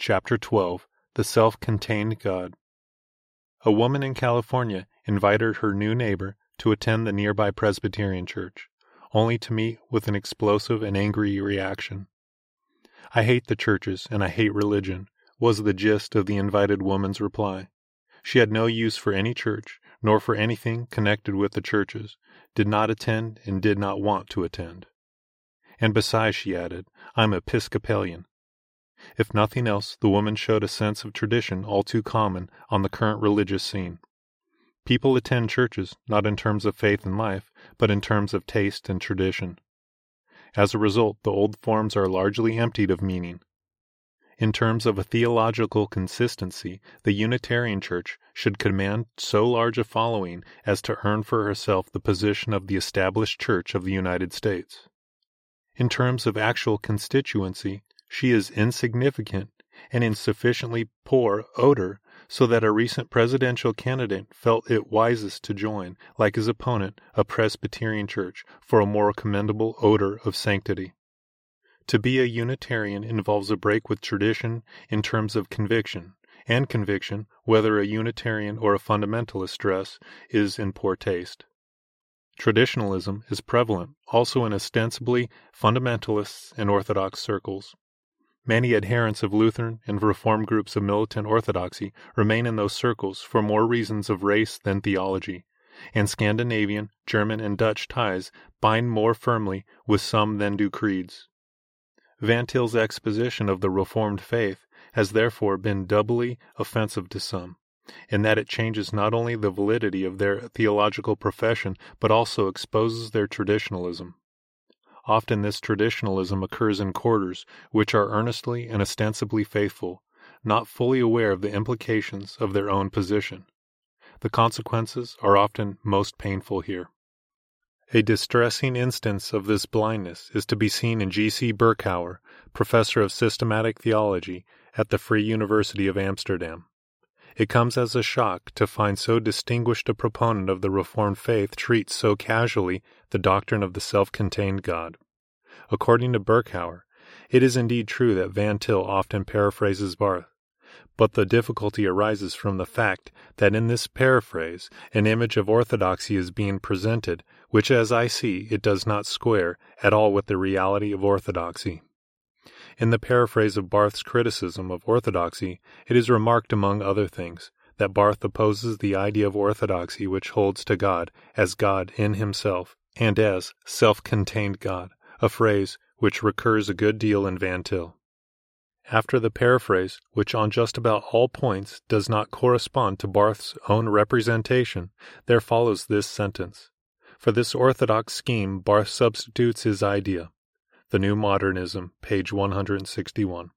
Chapter 12 The Self Contained God. A woman in California invited her new neighbor to attend the nearby Presbyterian church, only to meet with an explosive and angry reaction. I hate the churches and I hate religion, was the gist of the invited woman's reply. She had no use for any church, nor for anything connected with the churches, did not attend, and did not want to attend. And besides, she added, I'm Episcopalian. If nothing else, the woman showed a sense of tradition all too common on the current religious scene. People attend churches not in terms of faith and life, but in terms of taste and tradition. As a result, the old forms are largely emptied of meaning. In terms of a theological consistency, the Unitarian Church should command so large a following as to earn for herself the position of the established Church of the United States. In terms of actual constituency, she is insignificant and in sufficiently poor odor so that a recent presidential candidate felt it wisest to join, like his opponent, a Presbyterian church for a more commendable odor of sanctity. To be a Unitarian involves a break with tradition in terms of conviction, and conviction, whether a Unitarian or a fundamentalist dress, is in poor taste. Traditionalism is prevalent also in ostensibly fundamentalists and Orthodox circles. Many adherents of Lutheran and Reformed groups of militant orthodoxy remain in those circles for more reasons of race than theology, and Scandinavian, German, and Dutch ties bind more firmly with some than do creeds. Van Til's exposition of the Reformed faith has therefore been doubly offensive to some, in that it changes not only the validity of their theological profession, but also exposes their traditionalism. Often this traditionalism occurs in quarters which are earnestly and ostensibly faithful, not fully aware of the implications of their own position. The consequences are often most painful here. A distressing instance of this blindness is to be seen in G. C. Berkouwer, professor of systematic theology at the Free University of Amsterdam. It comes as a shock to find so distinguished a proponent of the Reformed faith treat so casually the doctrine of the self contained God. According to Berkouwer, it is indeed true that Van Til often paraphrases Barth, but the difficulty arises from the fact that in this paraphrase an image of orthodoxy is being presented, which, as I see, it does not square at all with the reality of orthodoxy. In the paraphrase of Barth's criticism of orthodoxy, it is remarked, among other things, that Barth opposes the idea of orthodoxy which holds to God as God in himself and as self contained God, a phrase which recurs a good deal in Van Til. After the paraphrase, which on just about all points does not correspond to Barth's own representation, there follows this sentence. For this orthodox scheme, Barth substitutes his idea. The New Modernism, page 161.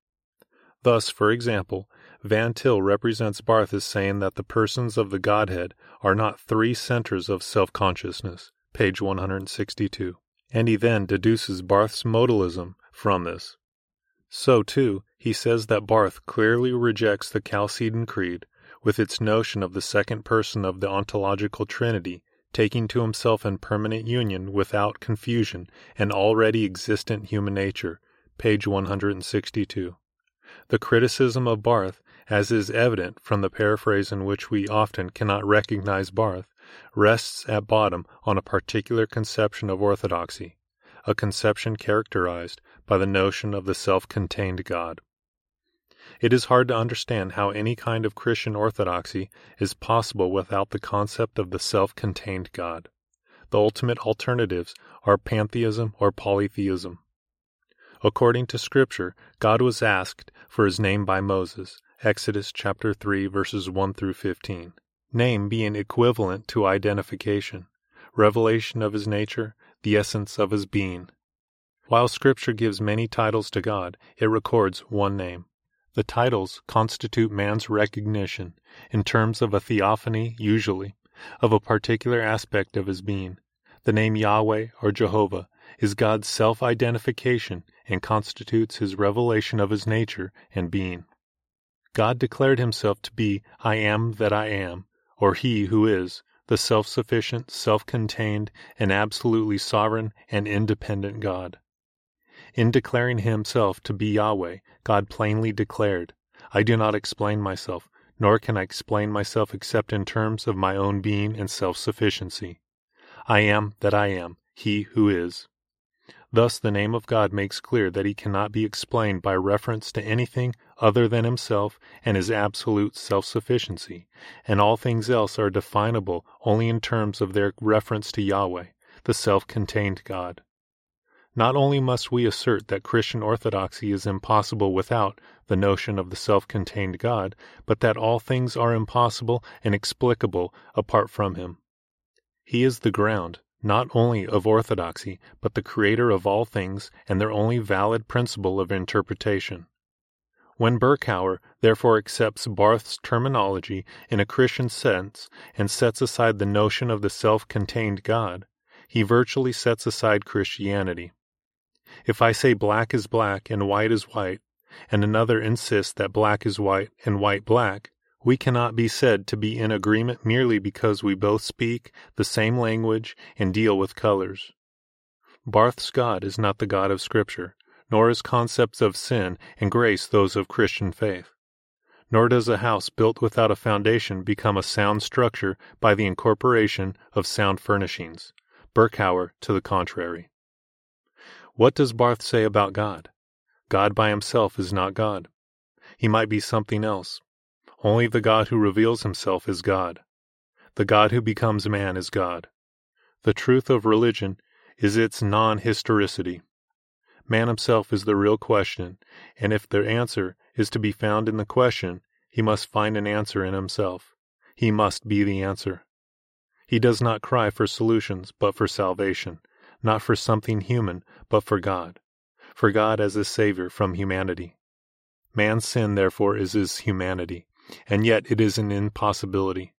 Thus, for example, Van Til represents Barth as saying that the persons of the Godhead are not three centers of self consciousness, page 162, and he then deduces Barth's modalism from this. So, too, he says that Barth clearly rejects the Chalcedon Creed, with its notion of the second person of the ontological Trinity taking to himself in permanent union without confusion an already existent human nature, page 162. The criticism of Barth, as is evident from the paraphrase in which we often cannot recognize Barth, rests at bottom on a particular conception of orthodoxy, a conception characterized by the notion of the self contained God. It is hard to understand how any kind of Christian orthodoxy is possible without the concept of the self contained God. The ultimate alternatives are pantheism or polytheism. According to Scripture, God was asked for his name by Moses, Exodus chapter 3 verses 1 through 15. Name being equivalent to identification, revelation of his nature, the essence of his being. While Scripture gives many titles to God, it records one name. The titles constitute man's recognition, in terms of a theophany usually, of a particular aspect of his being. The name Yahweh or Jehovah is God's self identification and constitutes his revelation of his nature and being. God declared himself to be I am that I am, or He who is, the self sufficient, self contained, and absolutely sovereign and independent God. In declaring himself to be Yahweh, God plainly declared, I do not explain myself, nor can I explain myself except in terms of my own being and self sufficiency. I am that I am, He who is. Thus, the name of God makes clear that he cannot be explained by reference to anything other than himself and his absolute self sufficiency, and all things else are definable only in terms of their reference to Yahweh, the self contained God. Not only must we assert that Christian orthodoxy is impossible without the notion of the self contained God, but that all things are impossible and explicable apart from him. He is the ground, not only of orthodoxy, but the creator of all things and their only valid principle of interpretation. When Berkouwer therefore accepts Barth's terminology in a Christian sense and sets aside the notion of the self contained God, he virtually sets aside Christianity. If I say black is black and white is white, and another insists that black is white and white black, we cannot be said to be in agreement merely because we both speak the same language and deal with colors. Barth's God is not the God of Scripture, nor his concepts of sin and grace those of Christian faith. Nor does a house built without a foundation become a sound structure by the incorporation of sound furnishings. Berkouwer to the contrary. What does Barth say about God? God by himself is not God. He might be something else, only the God who reveals himself is God. The God who becomes man is God. The truth of religion is its non historicity. Man himself is the real question, and if the answer is to be found in the question, he must find an answer in himself. He must be the answer. He does not cry for solutions, but for salvation, not for something human, but for God, for God as a Savior from humanity. Man's sin, therefore, is his humanity and yet it is an impossibility.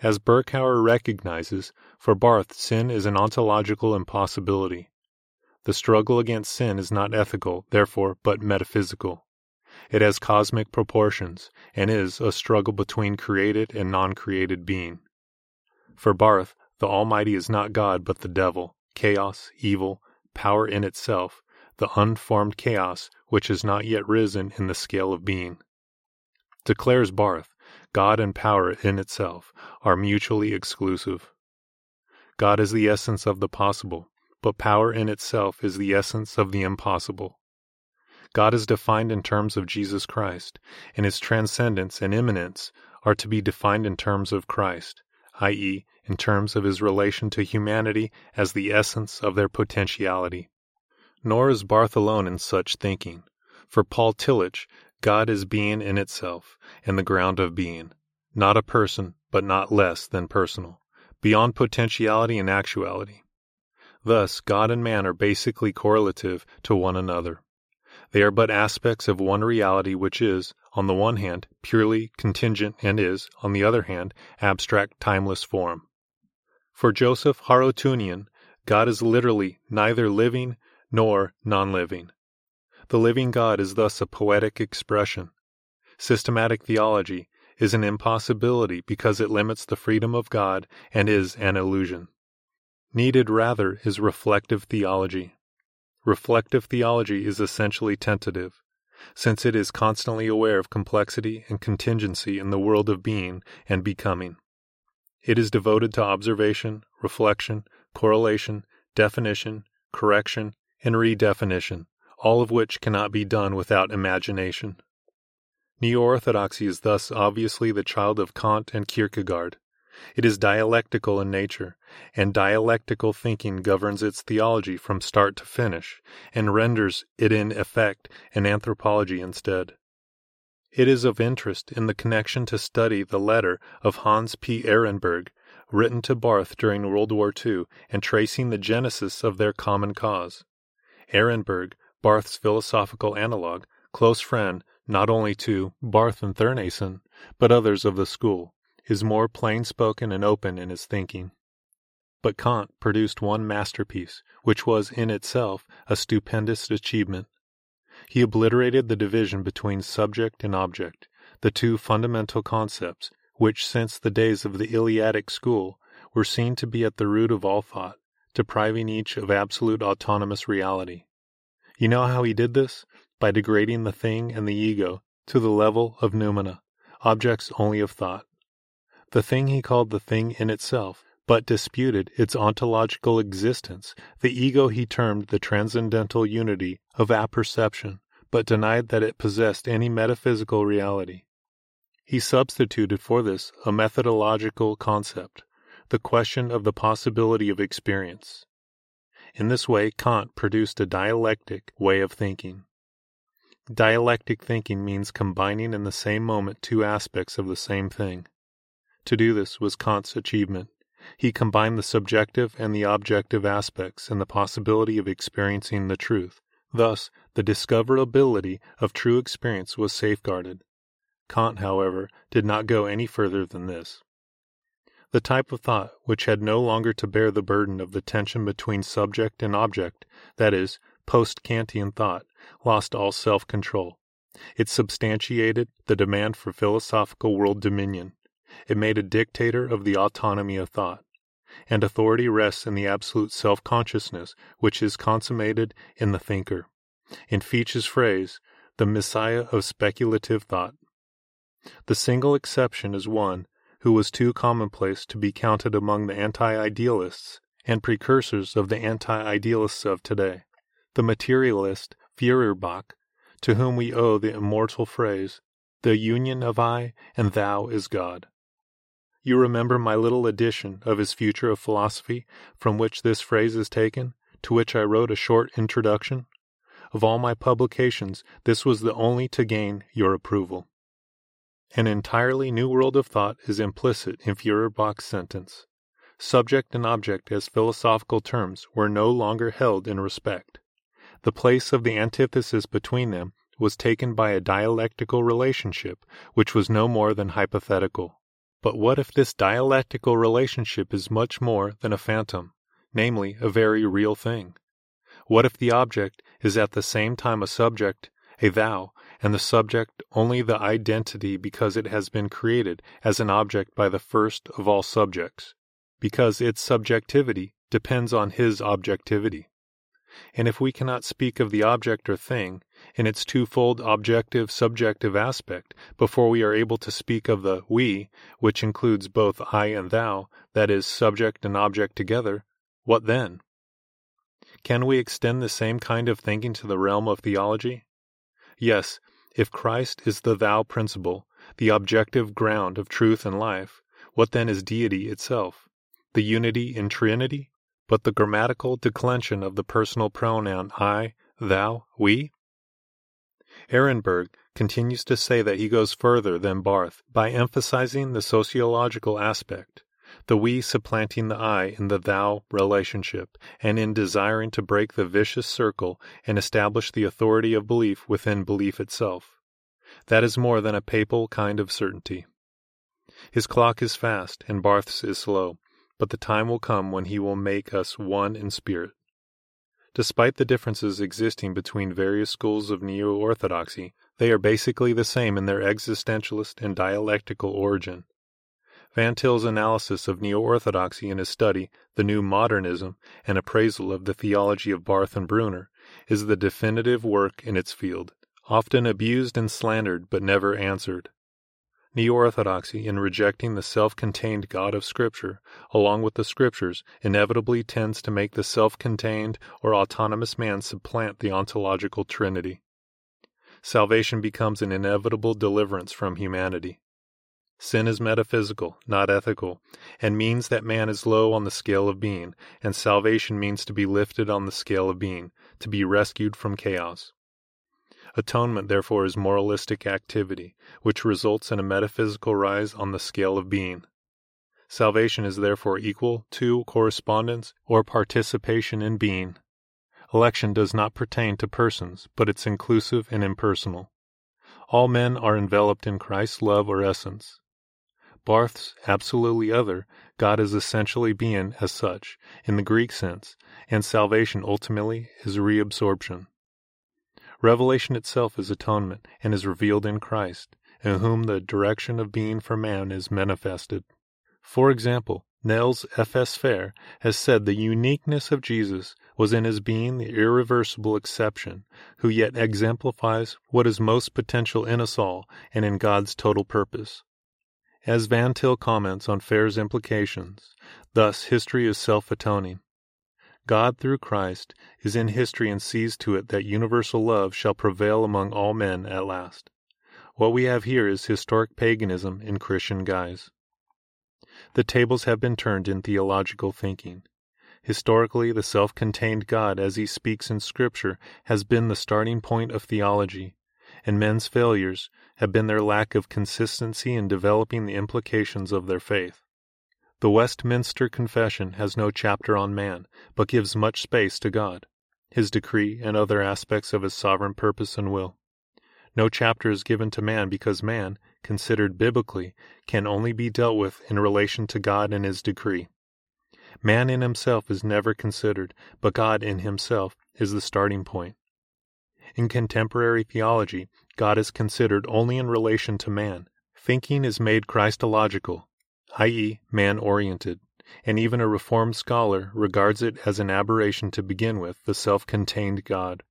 As Berkouwer recognizes, for Barth sin is an ontological impossibility. The struggle against sin is not ethical, therefore, but metaphysical. It has cosmic proportions, and is a struggle between created and non created being. For Barth, the Almighty is not God but the devil, chaos, evil, power in itself, the unformed chaos which has not yet risen in the scale of being. Declares Barth, God and power in itself are mutually exclusive. God is the essence of the possible, but power in itself is the essence of the impossible. God is defined in terms of Jesus Christ, and his transcendence and immanence are to be defined in terms of Christ, i.e., in terms of his relation to humanity as the essence of their potentiality. Nor is Barth alone in such thinking, for Paul Tillich God is being in itself, and the ground of being, not a person, but not less than personal, beyond potentiality and actuality. Thus, God and man are basically correlative to one another. They are but aspects of one reality which is, on the one hand, purely contingent and is, on the other hand, abstract timeless form. For Joseph Haroutunian, God is literally neither living nor non living. The living God is thus a poetic expression. Systematic theology is an impossibility because it limits the freedom of God and is an illusion. Needed rather is reflective theology. Reflective theology is essentially tentative, since it is constantly aware of complexity and contingency in the world of being and becoming. It is devoted to observation, reflection, correlation, definition, correction, and redefinition, all of which cannot be done without imagination. Neo Orthodoxy is thus obviously the child of Kant and Kierkegaard. It is dialectical in nature, and dialectical thinking governs its theology from start to finish, and renders it in effect an anthropology instead. It is of interest in the connection to study the letter of Hans P. Ehrenberg, written to Barth during World War II and tracing the genesis of their common cause. Ehrenberg Barth's philosophical analog, close friend not only to Barth and Thurneysen, but others of the school, is more plain spoken and open in his thinking. But Kant produced one masterpiece, which was in itself a stupendous achievement. He obliterated the division between subject and object, the two fundamental concepts which, since the days of the Eleatic school, were seen to be at the root of all thought, depriving each of absolute autonomous reality. You know how he did this? By degrading the thing and the ego to the level of noumena, objects only of thought. The thing he called the thing in itself, but disputed its ontological existence. The ego he termed the transcendental unity of apperception, but denied that it possessed any metaphysical reality. He substituted for this a methodological concept, the question of the possibility of experience. In this way, Kant produced a dialectic way of thinking. Dialectic thinking means combining in the same moment two aspects of the same thing. To do this was Kant's achievement. He combined the subjective and the objective aspects and the possibility of experiencing the truth. Thus, the discoverability of true experience was safeguarded. Kant, however, did not go any further than this. The type of thought which had no longer to bear the burden of the tension between subject and object, that is, post Kantian thought, lost all self control. It substantiated the demand for philosophical world dominion. It made a dictator of the autonomy of thought. And authority rests in the absolute self consciousness which is consummated in the thinker. In Fichte's phrase, the messiah of speculative thought. The single exception is one who was too commonplace to be counted among the anti idealists and precursors of the anti idealists of today. The materialist Feuerbach, to whom we owe the immortal phrase, The union of I and Thou is God. You remember my little edition of his Future of Philosophy, from which this phrase is taken, to which I wrote a short introduction? Of all my publications, this was the only to gain your approval. An entirely new world of thought is implicit in Feuerbach's sentence. Subject and object as philosophical terms were no longer held in respect. The place of the antithesis between them was taken by a dialectical relationship which was no more than hypothetical. But what if this dialectical relationship is much more than a phantom, namely, a very real thing? What if the object is at the same time a subject, a thou, and the subject only the identity because it has been created as an object by the first of all subjects, because its subjectivity depends on his objectivity? And if we cannot speak of the object or thing in its twofold objective subjective aspect before we are able to speak of the we, which includes both I and thou, that is, subject and object together, what then? Can we extend the same kind of thinking to the realm of theology? Yes, if Christ is the thou principle, the objective ground of truth and life, what then is deity itself? The unity in Trinity? but the grammatical declension of the personal pronoun I, thou, we? Ehrenberg continues to say that he goes further than Barth by emphasizing the sociological aspect, the we supplanting the I in the thou relationship, and in desiring to break the vicious circle and establish the authority of belief within belief itself. That is more than a papal kind of certainty. His clock is fast, and Barth's is slow, but the time will come when he will make us one in spirit. Despite the differences existing between various schools of neo orthodoxy, they are basically the same in their existentialist and dialectical origin. Van Til's analysis of neo orthodoxy in his study, The New Modernism, and appraisal of the theology of Barth and Brunner, is the definitive work in its field, often abused and slandered but never answered. Neo Orthodoxy, in rejecting the self contained God of Scripture, along with the Scriptures, inevitably tends to make the self contained or autonomous man supplant the ontological Trinity. Salvation becomes an inevitable deliverance from humanity. Sin is metaphysical, not ethical, and means that man is low on the scale of being, and salvation means to be lifted on the scale of being, to be rescued from chaos. Atonement, therefore, is moralistic activity, which results in a metaphysical rise on the scale of being. Salvation is therefore equal to correspondence or participation in being. Election does not pertain to persons, but it's inclusive and impersonal. All men are enveloped in Christ's love or essence. Barth's absolutely other, God is essentially being as such, in the Greek sense, and salvation ultimately is reabsorption. Revelation itself is atonement and is revealed in Christ, in whom the direction of being for man is manifested. For example, Nels F. S. Ferré has said the uniqueness of Jesus was in his being the irreversible exception, who yet exemplifies what is most potential in us all and in God's total purpose. As Van Til comments on Ferré's implications, thus history is self atoning. God, through Christ, is in history and sees to it that universal love shall prevail among all men at last. What we have here is historic paganism in Christian guise. The tables have been turned in theological thinking. Historically, the self contained God as he speaks in Scripture has been the starting point of theology, and men's failures have been their lack of consistency in developing the implications of their faith. The Westminster Confession has no chapter on man, but gives much space to God, his decree, and other aspects of his sovereign purpose and will. No chapter is given to man because man, considered biblically, can only be dealt with in relation to God and his decree. Man in himself is never considered, but God in himself is the starting point. In contemporary theology, God is considered only in relation to man. Thinking is made Christological, i.e., man oriented, and even a Reformed scholar regards it as an aberration to begin with the self contained God.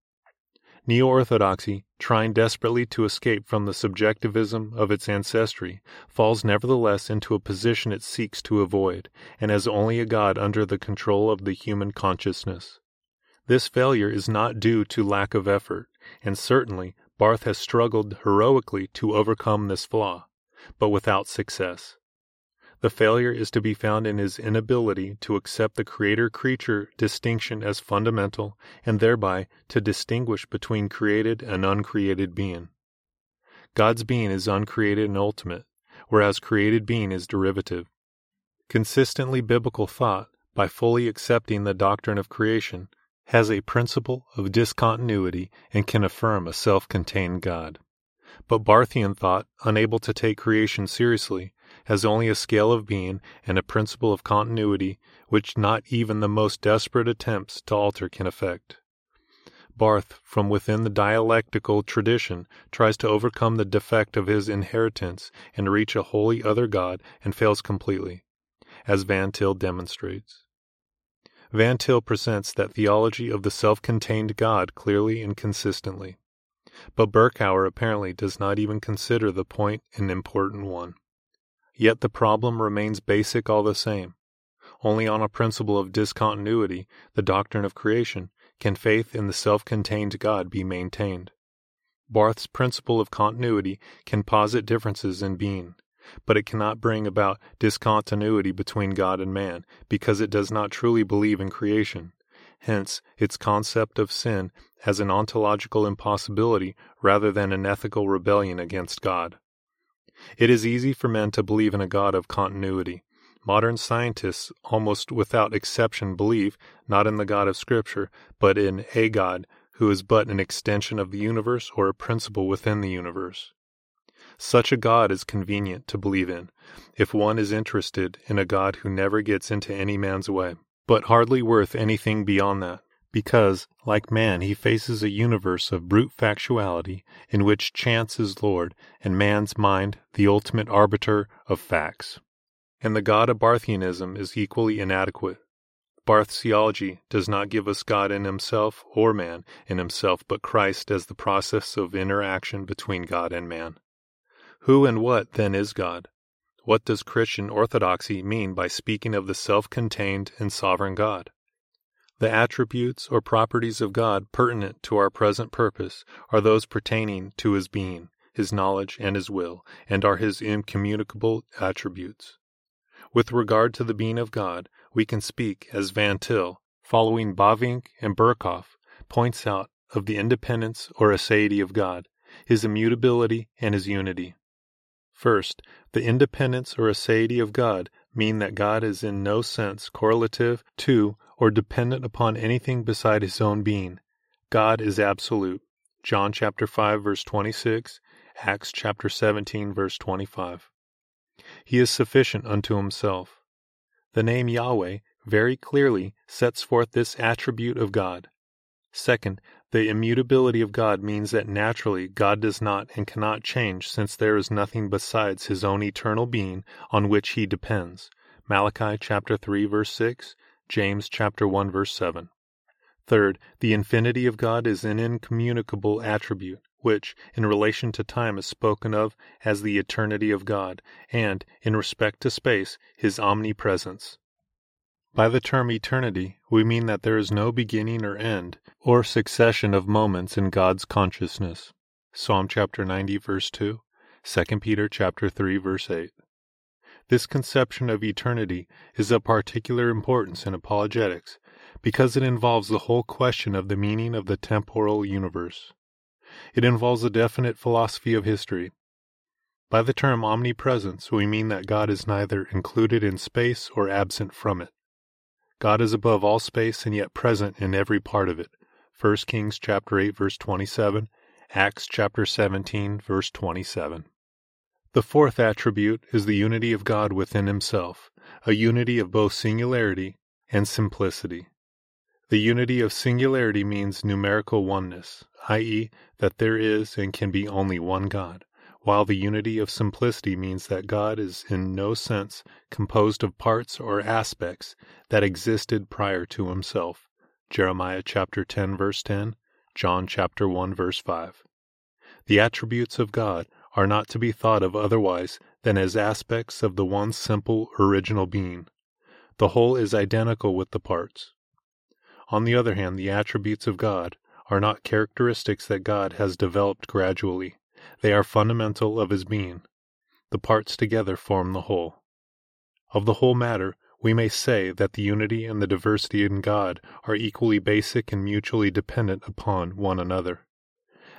Neo Orthodoxy, trying desperately to escape from the subjectivism of its ancestry, falls nevertheless into a position it seeks to avoid, and has only a God under the control of the human consciousness. This failure is not due to lack of effort, and certainly Barth has struggled heroically to overcome this flaw, but without success. The failure is to be found in his inability to accept the creator creature distinction as fundamental and thereby to distinguish between created and uncreated being. God's being is uncreated and ultimate, whereas created being is derivative. Consistently biblical thought, by fully accepting the doctrine of creation, has a principle of discontinuity and can affirm a self contained God. But Barthian thought, unable to take creation seriously, has only a scale of being and a principle of continuity which not even the most desperate attempts to alter can effect. Barth, from within the dialectical tradition, tries to overcome the defect of his inheritance and reach a wholly other God and fails completely, as Van Til demonstrates. Van Til presents that theology of the self contained God clearly and consistently. But Berkouwer apparently does not even consider the point an important one. Yet the problem remains basic all the same. Only on a principle of discontinuity, the doctrine of creation, can faith in the self contained God be maintained. Barth's principle of continuity can posit differences in being, but it cannot bring about discontinuity between God and man because it does not truly believe in creation. Hence, its concept of sin as an ontological impossibility rather than an ethical rebellion against God. It is easy for men to believe in a God of continuity. Modern scientists, almost without exception, believe not in the God of Scripture, but in a God who is but an extension of the universe or a principle within the universe. Such a God is convenient to believe in, if one is interested in a God who never gets into any man's way, but hardly worth anything beyond that because, like man, he faces a universe of brute factuality in which chance is Lord and man's mind the ultimate arbiter of facts. And the God of Barthianism is equally inadequate. Barth's theology does not give us God in himself or man in himself, but Christ as the process of interaction between God and man. Who and what, then, is God? What does Christian orthodoxy mean by speaking of the self contained and sovereign God? The attributes or properties of God pertinent to our present purpose are those pertaining to his being, his knowledge, and his will, and are his incommunicable attributes. With regard to the being of God, we can speak, as Van Til, following Bavinck and Berkhof, points out of the independence or aseity of God, his immutability, and his unity. First, the independence or aseity of God mean that God is in no sense correlative to or dependent upon anything beside his own being. God is absolute. John chapter 5 verse 26, Acts chapter 17 verse 25. He is sufficient unto himself. The name Yahweh very clearly sets forth this attribute of God. Second, the immutability of God means that naturally God does not and cannot change since there is nothing besides his own eternal being on which he depends. Malachi chapter 3 verse 6, James chapter 1 verse 7. Third, the infinity of God is an incommunicable attribute, which, in relation to time, is spoken of as the eternity of God, and, in respect to space, his omnipresence. By the term eternity, we mean that there is no beginning or end, or succession of moments in God's consciousness. Psalm chapter 90 verse 2, 2 Peter chapter 3 verse 8. This conception of eternity is of particular importance in apologetics because it involves the whole question of the meaning of the temporal universe. It involves a definite philosophy of history. By the term omnipresence, we mean that God is neither included in space or absent from it. God is above all space and yet present in every part of it. 1 Kings chapter 8 verse 27, Acts chapter 17 verse 27. The fourth attribute is the unity of God within himself, a unity of both singularity and simplicity. The unity of singularity means numerical oneness, i.e., that there is and can be only one God while the unity of simplicity means that God is in no sense composed of parts or aspects that existed prior to himself. Jeremiah chapter 10 verse 10, John chapter 1 verse 5. The attributes of God are not to be thought of otherwise than as aspects of the one simple original being. The whole is identical with the parts. On the other hand, the attributes of God are not characteristics that God has developed gradually. They are fundamental of his being. The parts together form the whole. Of the whole matter, we may say that the unity and the diversity in God are equally basic and mutually dependent upon one another.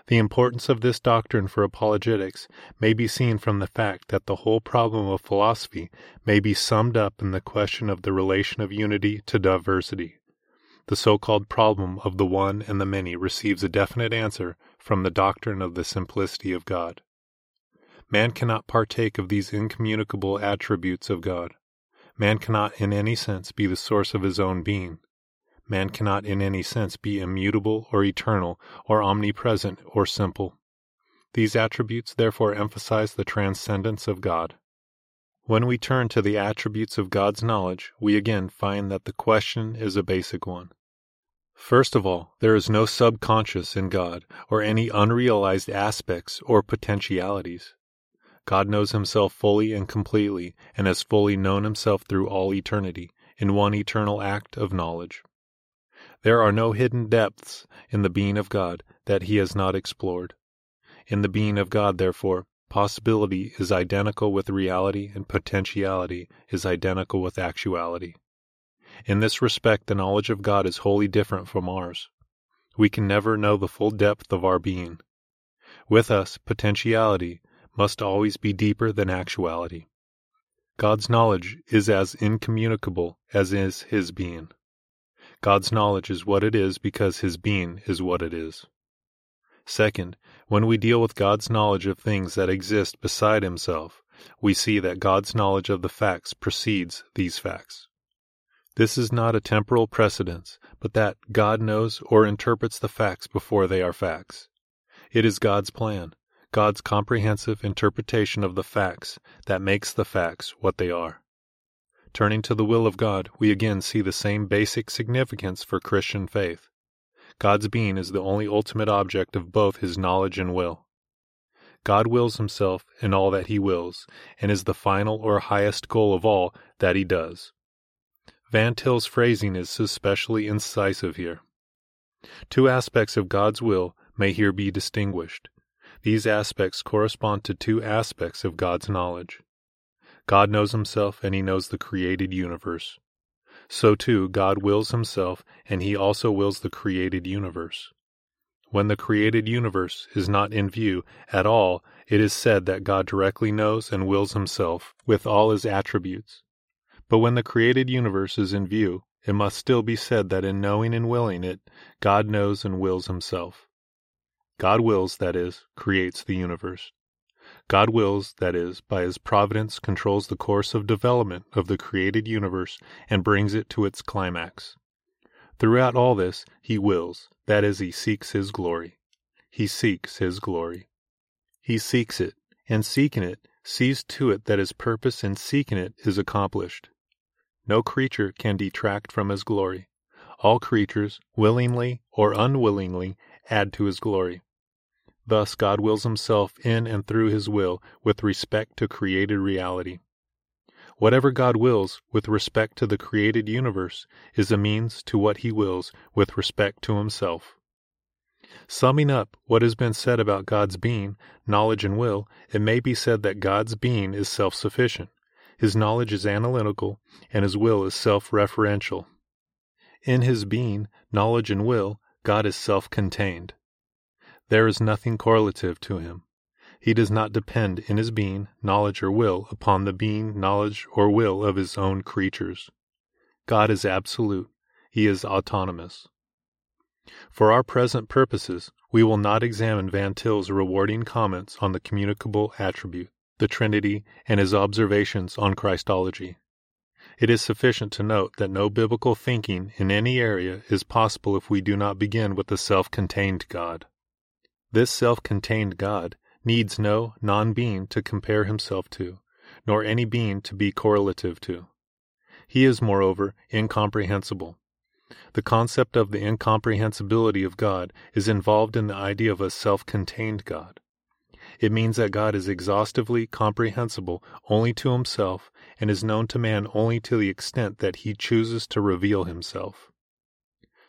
The importance of this doctrine for apologetics may be seen from the fact that the whole problem of philosophy may be summed up in the question of the relation of unity to diversity. The so called problem of the one and the many receives a definite answer from the doctrine of the simplicity of God. Man cannot partake of these incommunicable attributes of God. Man cannot in any sense be the source of his own being. Man cannot in any sense be immutable or eternal or omnipresent or simple. These attributes therefore emphasize the transcendence of God. When we turn to the attributes of God's knowledge, we again find that the question is a basic one. First of all, there is no subconscious in God, or any unrealized aspects or potentialities. God knows himself fully and completely, and has fully known himself through all eternity, in one eternal act of knowledge. There are no hidden depths in the being of God that he has not explored. In the being of God, therefore, possibility is identical with reality and potentiality is identical with actuality. In this respect, the knowledge of God is wholly different from ours. We can never know the full depth of our being. With us, potentiality must always be deeper than actuality. God's knowledge is as incommunicable as is his being. God's knowledge is what it is because his being is what it is. Second, when we deal with God's knowledge of things that exist beside himself, we see that God's knowledge of the facts precedes these facts. This is not a temporal precedence, but that God knows or interprets the facts before they are facts. It is God's plan, God's comprehensive interpretation of the facts, that makes the facts what they are. Turning to the will of God, we again see the same basic significance for Christian faith. God's being is the only ultimate object of both his knowledge and will. God wills himself in all that he wills, and is the final or highest goal of all that he does. Van Til's phrasing is especially incisive here. Two aspects of God's will may here be distinguished. These aspects correspond to two aspects of God's knowledge. God knows himself and he knows the created universe. So too, God wills himself and he also wills the created universe. When the created universe is not in view at all, it is said that God directly knows and wills himself with all his attributes. But when the created universe is in view, it must still be said that in knowing and willing it, God knows and wills himself. God wills, that is, creates the universe. God wills, that is, by his providence controls the course of development of the created universe and brings it to its climax. Throughout all this, he wills, that is, he seeks his glory. He seeks his glory. He seeks it, and seeking it, sees to it that his purpose in seeking it is accomplished. No creature can detract from his glory. all creatures, willingly or unwillingly, add to his glory. Thus, God wills himself in and through his will with respect to created reality. Whatever God wills with respect to the created universe is a means to what he wills with respect to himself. Summing up what has been said about God's being, knowledge, and will, it may be said that God's being is self sufficient, his knowledge is analytical, and his will is self referential. In his being, knowledge, and will, God is self contained. There is nothing correlative to him. He does not depend in his being, knowledge, or will upon the being, knowledge, or will of his own creatures. God is absolute. He is autonomous. For our present purposes, we will not examine Van Til's rewarding comments on the communicable attribute, the Trinity, and his observations on Christology. It is sufficient to note that no biblical thinking in any area is possible if we do not begin with the self contained God. This self contained God needs no non being to compare himself to, nor any being to be correlative to. He is, moreover, incomprehensible. The concept of the incomprehensibility of God is involved in the idea of a self contained God. It means that God is exhaustively comprehensible only to himself and is known to man only to the extent that he chooses to reveal himself.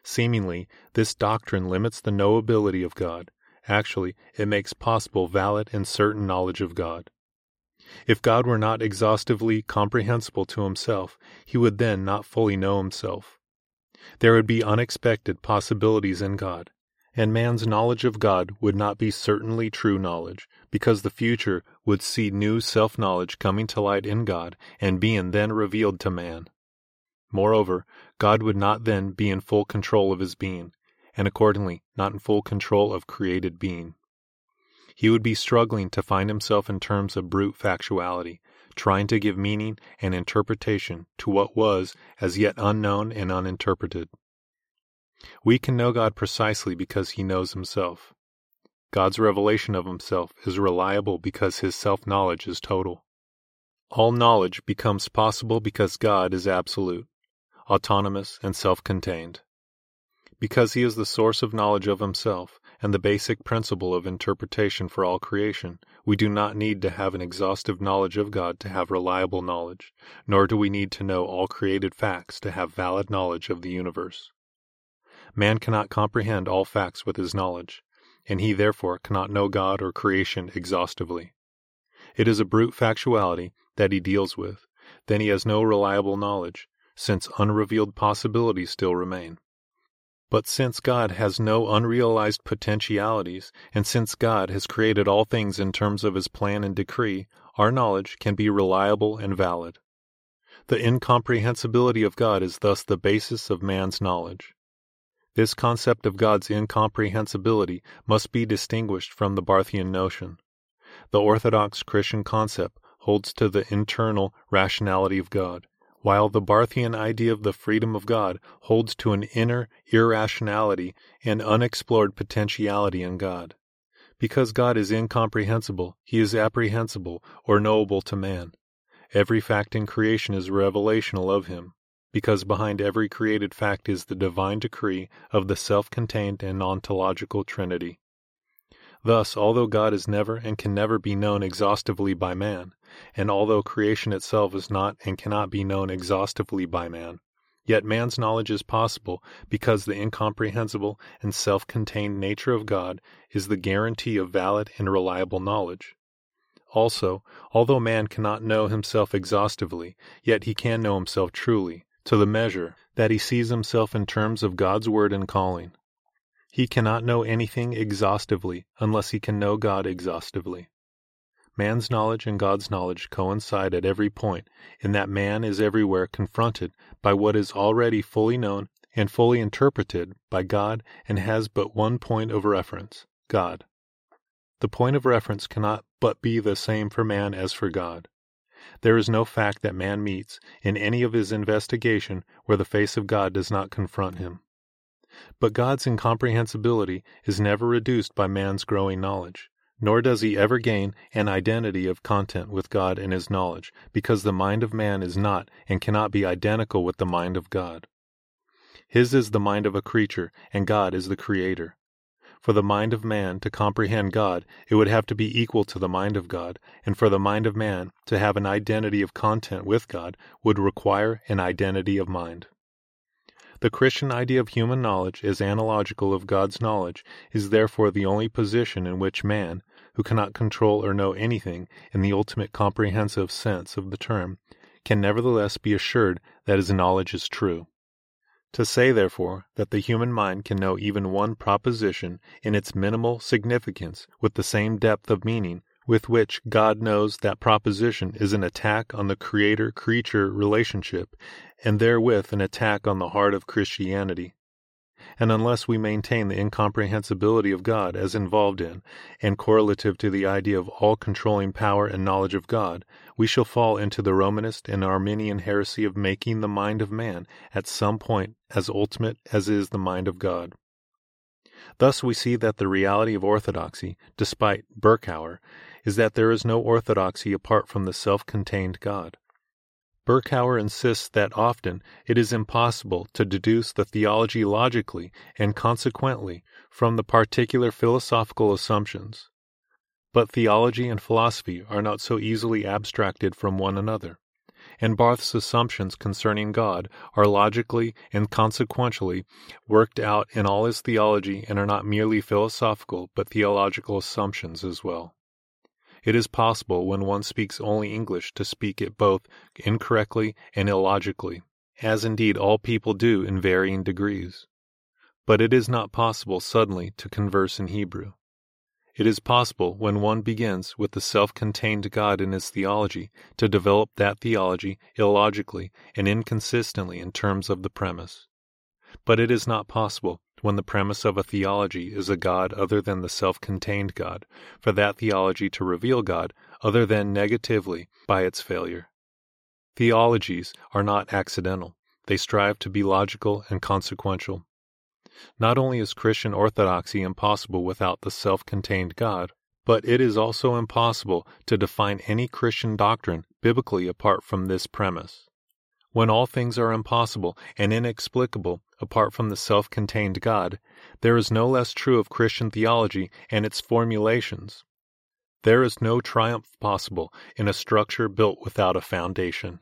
Seemingly, this doctrine limits the knowability of God. Actually, it makes possible valid and certain knowledge of God. If God were not exhaustively comprehensible to himself, he would then not fully know himself. There would be unexpected possibilities in God, and man's knowledge of God would not be certainly true knowledge, because the future would see new self knowledge coming to light in God and being then revealed to man. Moreover, God would not then be in full control of his being, and accordingly not in full control of created being. He would be struggling to find himself in terms of brute factuality, trying to give meaning and interpretation to what was as yet unknown and uninterpreted. We can know God precisely because he knows himself. God's revelation of himself is reliable because his self knowledge is total. All knowledge becomes possible because God is absolute, autonomous, and self contained. Because he is the source of knowledge of himself, and the basic principle of interpretation for all creation, we do not need to have an exhaustive knowledge of God to have reliable knowledge, nor do we need to know all created facts to have valid knowledge of the universe. Man cannot comprehend all facts with his knowledge, and he therefore cannot know God or creation exhaustively. It is a brute factuality that he deals with, then he has no reliable knowledge, since unrevealed possibilities still remain. But since God has no unrealized potentialities, and since God has created all things in terms of his plan and decree, our knowledge can be reliable and valid. The incomprehensibility of God is thus the basis of man's knowledge. This concept of God's incomprehensibility must be distinguished from the Barthian notion. The Orthodox Christian concept holds to the internal rationality of God, while the Barthian idea of the freedom of God holds to an inner irrationality and unexplored potentiality in God. Because God is incomprehensible, he is apprehensible or knowable to man. Every fact in creation is revelational of him, because behind every created fact is the divine decree of the self contained and ontological Trinity. Thus, although God is never and can never be known exhaustively by man, and although creation itself is not and cannot be known exhaustively by man, yet man's knowledge is possible because the incomprehensible and self contained nature of God is the guarantee of valid and reliable knowledge. Also, although man cannot know himself exhaustively, yet he can know himself truly, to the measure that he sees himself in terms of God's word and calling. He cannot know anything exhaustively unless he can know God exhaustively. Man's knowledge and God's knowledge coincide at every point in that man is everywhere confronted by what is already fully known and fully interpreted by God and has but one point of reference God. The point of reference cannot but be the same for man as for God. There is no fact that man meets in any of his investigation where the face of God does not confront him. But God's incomprehensibility is never reduced by man's growing knowledge, nor does he ever gain an identity of content with God in his knowledge, because the mind of man is not and cannot be identical with the mind of God. His is the mind of a creature, and God is the creator. For the mind of man to comprehend God, it would have to be equal to the mind of God, and for the mind of man to have an identity of content with God would require an identity of mind. The Christian idea of human knowledge as analogical of God's knowledge is therefore the only position in which man, who cannot control or know anything in the ultimate comprehensive sense of the term, can nevertheless be assured that his knowledge is true. To say, therefore, that the human mind can know even one proposition in its minimal significance with the same depth of meaning with which God knows that proposition is an attack on the creator creature relationship, and therewith an attack on the heart of Christianity and unless we maintain the incomprehensibility of God as involved in and correlative to the idea of all controlling power and knowledge of God, we shall fall into the Romanist and Arminian heresy of making the mind of man at some point as ultimate as is the mind of God. Thus we see that the reality of orthodoxy, despite Berkouwer, is that there is no orthodoxy apart from the self contained God. Berkouwer insists that often it is impossible to deduce the theology logically and consequently from the particular philosophical assumptions. But theology and philosophy are not so easily abstracted from one another, and Barth's assumptions concerning God are logically and consequentially worked out in all his theology and are not merely philosophical but theological assumptions as well. It is possible when one speaks only English to speak it both incorrectly and illogically, as indeed all people do in varying degrees. But it is not possible suddenly to converse in Hebrew. It is possible, when one begins with the self contained God in his theology, to develop that theology illogically and inconsistently in terms of the premise. But it is not possible when the premise of a theology is a God other than the self contained God, for that theology to reveal God other than negatively by its failure. Theologies are not accidental, they strive to be logical and consequential. Not only is Christian orthodoxy impossible without the self contained God, but it is also impossible to define any Christian doctrine biblically apart from this premise. When all things are impossible and inexplicable apart from the self contained God, there is no less true of Christian theology and its formulations. There is no triumph possible in a structure built without a foundation.